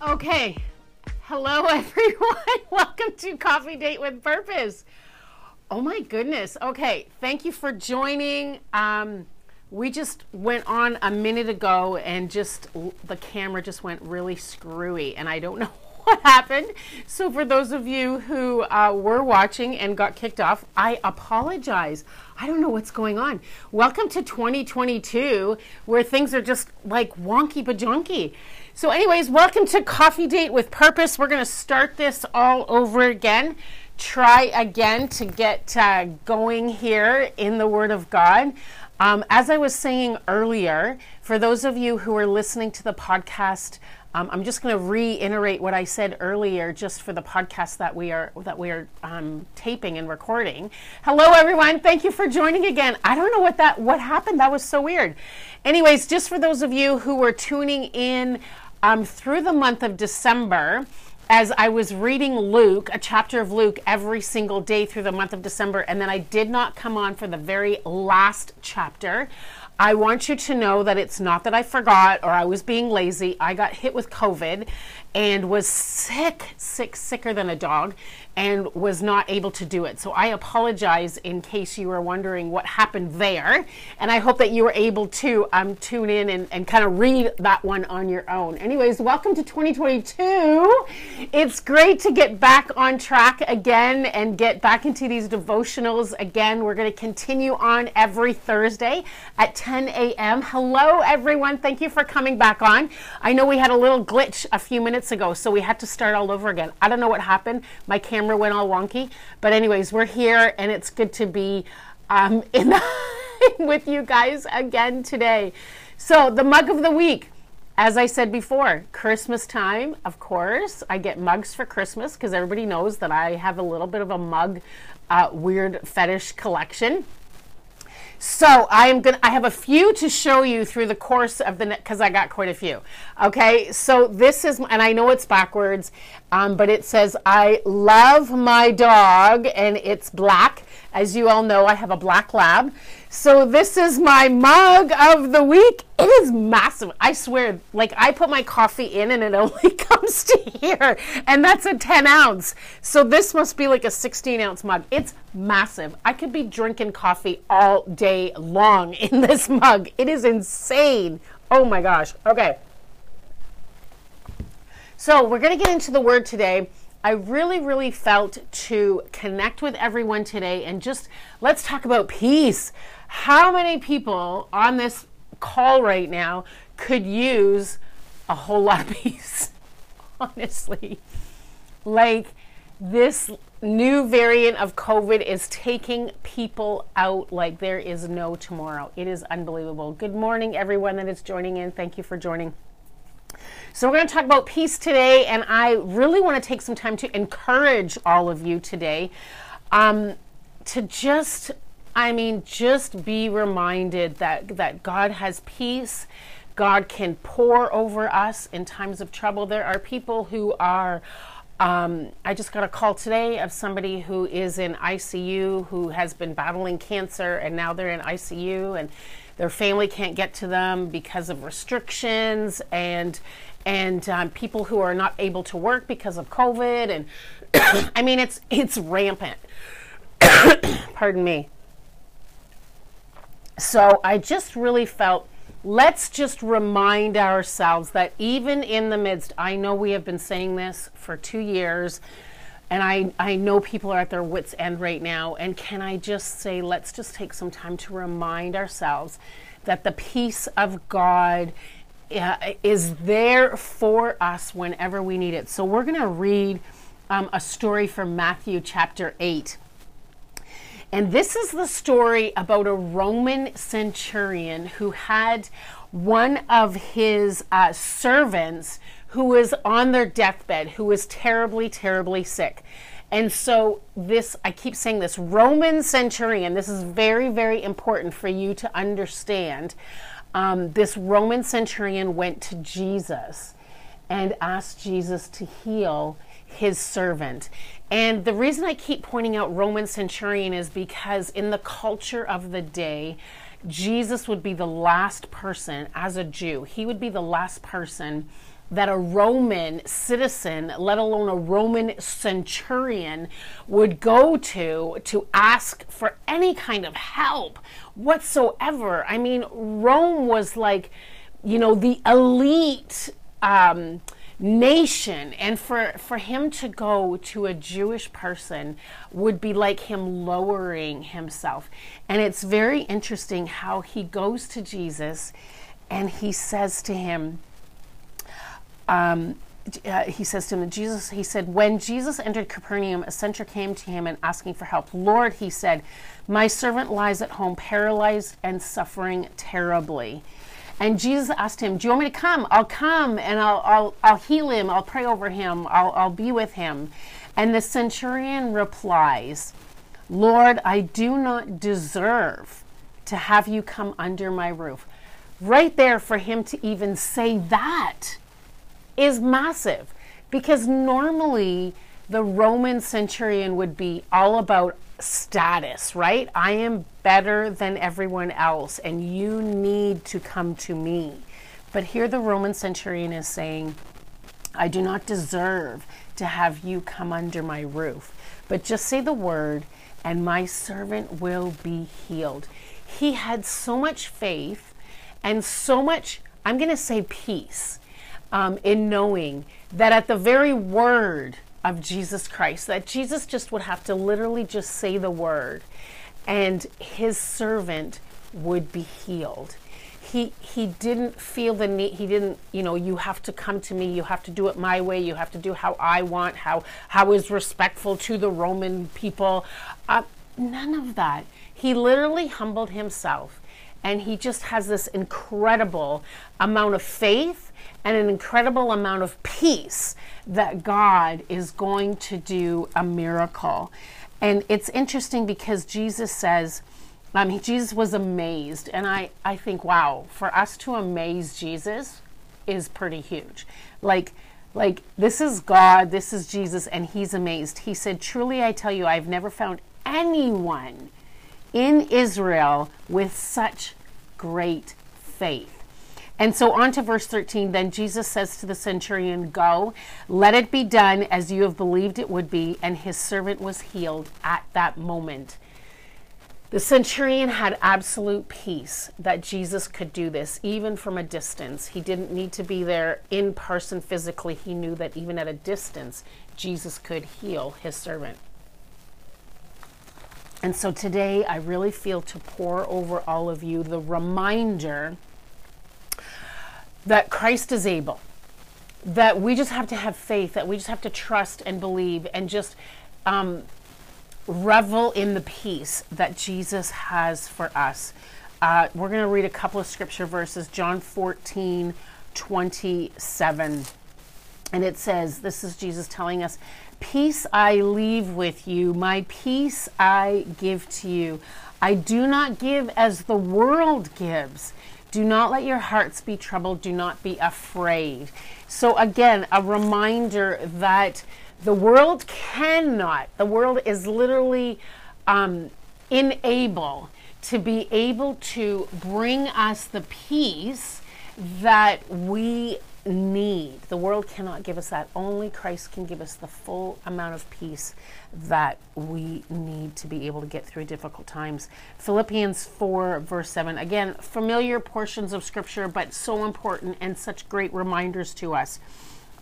Okay. Hello, everyone. Welcome to Coffee Date with Purpose. Oh my goodness. Okay. Thank you for joining. Um, we just went on a minute ago and just the camera just went really screwy, and I don't know what happened. So, for those of you who uh, were watching and got kicked off, I apologize. I don't know what's going on. Welcome to 2022, where things are just like wonky bajonky. So, anyways, welcome to Coffee Date with Purpose. We're going to start this all over again. Try again to get uh, going here in the Word of God. Um, as I was saying earlier, for those of you who are listening to the podcast, um, I'm just going to reiterate what I said earlier, just for the podcast that we are that we are um, taping and recording. Hello, everyone. Thank you for joining again. I don't know what that what happened. That was so weird. Anyways, just for those of you who were tuning in um, through the month of December, as I was reading Luke, a chapter of Luke every single day through the month of December, and then I did not come on for the very last chapter. I want you to know that it's not that I forgot or I was being lazy. I got hit with COVID and was sick, sick, sicker than a dog and was not able to do it. So I apologize in case you were wondering what happened there. And I hope that you were able to um, tune in and, and kind of read that one on your own. Anyways, welcome to 2022. It's great to get back on track again and get back into these devotionals again. We're going to continue on every Thursday at 10 a.m. Hello, everyone. Thank you for coming back on. I know we had a little glitch a few minutes ago, so we had to start all over again. I don't know what happened. My camera camera went all wonky. But anyways, we're here and it's good to be um, in the, with you guys again today. So the mug of the week. As I said before, Christmas time, of course. I get mugs for Christmas because everybody knows that I have a little bit of a mug uh, weird fetish collection. So I am gonna. I have a few to show you through the course of the because I got quite a few. Okay, so this is, and I know it's backwards, um, but it says I love my dog, and it's black. As you all know, I have a black lab. So this is my mug of the week. It is massive. I swear, like I put my coffee in and it only comes to here. And that's a 10 ounce. So this must be like a 16 ounce mug. It's massive. I could be drinking coffee all day long in this mug. It is insane. Oh my gosh. Okay. So we're going to get into the word today. I really, really felt to connect with everyone today and just let's talk about peace. How many people on this call right now could use a whole lot of peace? Honestly. Like this new variant of COVID is taking people out like there is no tomorrow. It is unbelievable. Good morning, everyone that is joining in. Thank you for joining. So, we're going to talk about peace today, and I really want to take some time to encourage all of you today um, to just I mean, just be reminded that, that God has peace. God can pour over us in times of trouble. There are people who are, um, I just got a call today of somebody who is in ICU who has been battling cancer and now they're in ICU and their family can't get to them because of restrictions and and um, people who are not able to work because of COVID and I mean it's it's rampant. Pardon me. So I just really felt let's just remind ourselves that even in the midst, I know we have been saying this for two years, and I, I know people are at their wits' end right now. And can I just say, let's just take some time to remind ourselves that the peace of God uh, is there for us whenever we need it. So we're going to read um, a story from Matthew chapter 8. And this is the story about a Roman centurion who had one of his uh, servants who was on their deathbed, who was terribly, terribly sick. And so, this, I keep saying this Roman centurion, this is very, very important for you to understand. Um, this Roman centurion went to Jesus and asked Jesus to heal his servant. And the reason I keep pointing out Roman centurion is because in the culture of the day, Jesus would be the last person, as a Jew, he would be the last person that a Roman citizen, let alone a Roman centurion, would go to to ask for any kind of help whatsoever. I mean, Rome was like, you know, the elite. Um, nation and for for him to go to a Jewish person would be like him lowering himself and it's very interesting how he goes to Jesus and he says to him um, uh, he says to him, Jesus, he said, when Jesus entered Capernaum, a centurion came to him and asking for help. Lord, he said, my servant lies at home, paralyzed and suffering terribly. And Jesus asked him, Do you want me to come? I'll come and I'll, I'll, I'll heal him. I'll pray over him. I'll, I'll be with him. And the centurion replies, Lord, I do not deserve to have you come under my roof. Right there, for him to even say that is massive because normally the Roman centurion would be all about status, right? I am better than everyone else and you need to come to me. But here the Roman centurion is saying, I do not deserve to have you come under my roof, but just say the word and my servant will be healed. He had so much faith and so much, I'm going to say peace, um, in knowing that at the very word, of Jesus Christ, that Jesus just would have to literally just say the word and his servant would be healed. He, he didn't feel the need, he didn't, you know, you have to come to me, you have to do it my way, you have to do how I want, how, how is respectful to the Roman people. Uh, none of that. He literally humbled himself and he just has this incredible amount of faith and an incredible amount of peace that God is going to do a miracle. And it's interesting because Jesus says, um, Jesus was amazed. And I, I think, wow, for us to amaze Jesus is pretty huge. Like, like this is God, this is Jesus, and he's amazed. He said, Truly I tell you, I've never found anyone in Israel with such great faith. And so on to verse 13. Then Jesus says to the centurion, Go, let it be done as you have believed it would be. And his servant was healed at that moment. The centurion had absolute peace that Jesus could do this, even from a distance. He didn't need to be there in person physically. He knew that even at a distance, Jesus could heal his servant. And so today, I really feel to pour over all of you the reminder that Christ is able, that we just have to have faith, that we just have to trust and believe and just um, revel in the peace that Jesus has for us. Uh, we're going to read a couple of scripture verses, John 14, 27. And it says, This is Jesus telling us, Peace I leave with you, my peace I give to you. I do not give as the world gives. Do not let your hearts be troubled. Do not be afraid. So, again, a reminder that the world cannot, the world is literally um, unable to be able to bring us the peace that we need. The world cannot give us that. Only Christ can give us the full amount of peace that we need to be able to get through difficult times. Philippians 4, verse 7. Again, familiar portions of scripture, but so important and such great reminders to us.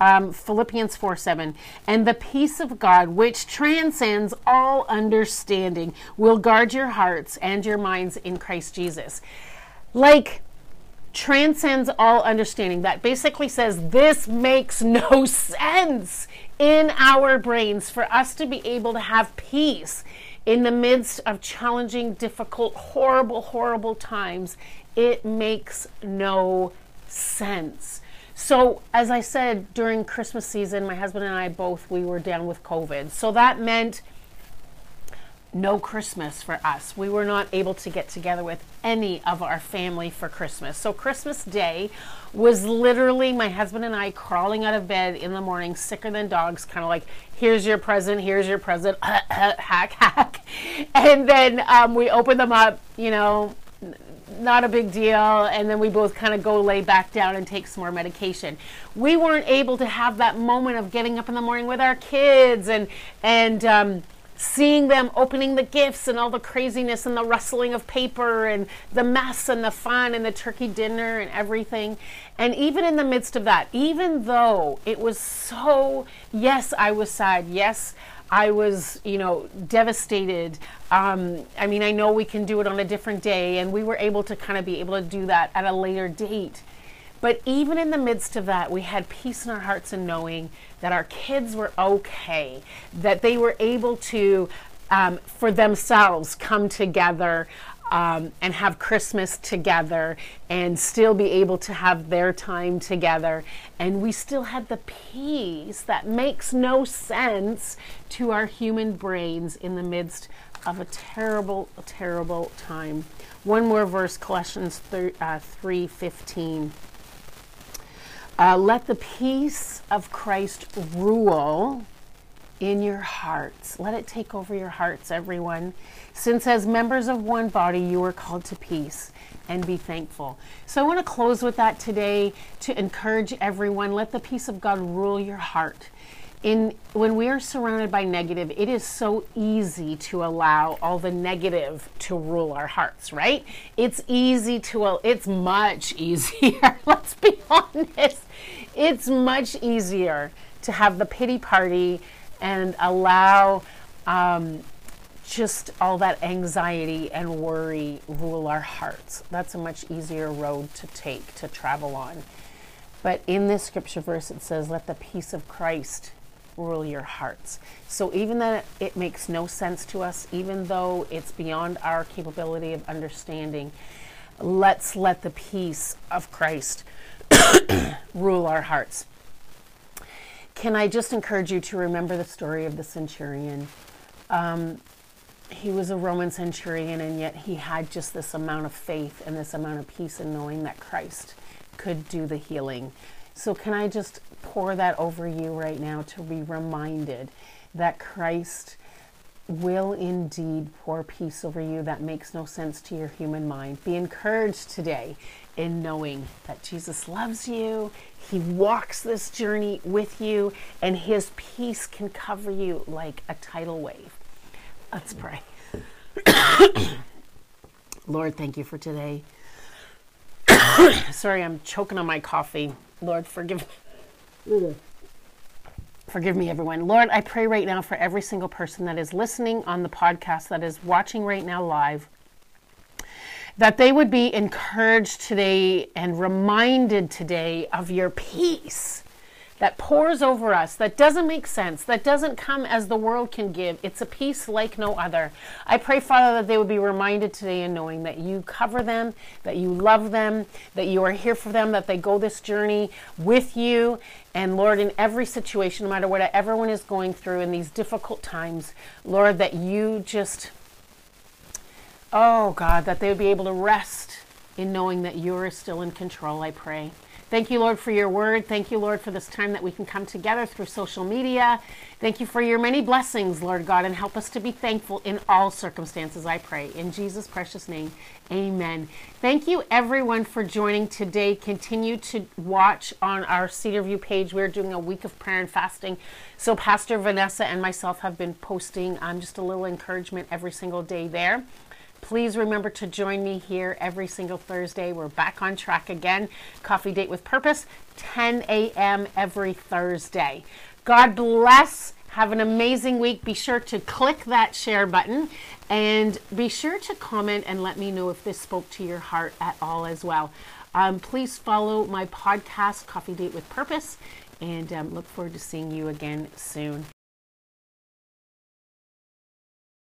Um, Philippians 4 7. And the peace of God, which transcends all understanding, will guard your hearts and your minds in Christ Jesus. Like, transcends all understanding. That basically says this makes no sense in our brains for us to be able to have peace in the midst of challenging, difficult, horrible, horrible times. It makes no sense. So, as I said during Christmas season, my husband and I both we were down with COVID. So that meant no Christmas for us. We were not able to get together with any of our family for Christmas. So, Christmas Day was literally my husband and I crawling out of bed in the morning, sicker than dogs, kind of like, here's your present, here's your present, hack, hack. And then um, we opened them up, you know, not a big deal. And then we both kind of go lay back down and take some more medication. We weren't able to have that moment of getting up in the morning with our kids and, and, um, seeing them opening the gifts and all the craziness and the rustling of paper and the mess and the fun and the turkey dinner and everything. And even in the midst of that, even though it was so, yes, I was sad. Yes, I was, you know, devastated. Um, I mean, I know we can do it on a different day, and we were able to kind of be able to do that at a later date. But even in the midst of that, we had peace in our hearts and knowing that our kids were okay, that they were able to, um, for themselves, come together. Um, and have Christmas together and still be able to have their time together. And we still had the peace that makes no sense to our human brains in the midst of a terrible, terrible time. One more verse, Colossians 3, uh, 3.15. Uh, let the peace of Christ rule in your hearts. Let it take over your hearts, everyone. Since as members of one body, you are called to peace and be thankful. So I want to close with that today to encourage everyone. Let the peace of God rule your heart in when we are surrounded by negative it is so easy to allow all the negative to rule our hearts right? It's easy to it's much easier let's be honest. It's much easier to have the pity party and allow um, just all that anxiety and worry rule our hearts. That's a much easier road to take to travel on. But in this scripture verse it says let the peace of christ rule your hearts. So even though it makes no sense to us, even though it's beyond our capability of understanding, let's let the peace of Christ rule our hearts. Can I just encourage you to remember the story of the centurion? Um, he was a Roman centurion, and yet he had just this amount of faith and this amount of peace in knowing that Christ could do the healing. So, can I just pour that over you right now to be reminded that Christ will indeed pour peace over you that makes no sense to your human mind. Be encouraged today in knowing that Jesus loves you. He walks this journey with you, and His peace can cover you like a tidal wave. Let's pray. Lord, thank you for today. Sorry, I'm choking on my coffee. Lord, forgive me. Forgive me, everyone. Lord, I pray right now for every single person that is listening on the podcast, that is watching right now live, that they would be encouraged today and reminded today of your peace that pours over us, that doesn't make sense, that doesn't come as the world can give. It's a peace like no other. I pray, Father, that they would be reminded today in knowing that you cover them, that you love them, that you are here for them, that they go this journey with you. And Lord, in every situation, no matter what everyone is going through in these difficult times, Lord, that you just, oh God, that they would be able to rest in knowing that you are still in control, I pray. Thank you, Lord, for your word. Thank you, Lord, for this time that we can come together through social media. Thank you for your many blessings, Lord God, and help us to be thankful in all circumstances, I pray. In Jesus' precious name, amen. Thank you, everyone, for joining today. Continue to watch on our Cedarview page. We're doing a week of prayer and fasting. So, Pastor Vanessa and myself have been posting um, just a little encouragement every single day there. Please remember to join me here every single Thursday. We're back on track again. Coffee Date with Purpose, 10 a.m. every Thursday. God bless. Have an amazing week. Be sure to click that share button and be sure to comment and let me know if this spoke to your heart at all as well. Um, please follow my podcast, Coffee Date with Purpose, and um, look forward to seeing you again soon.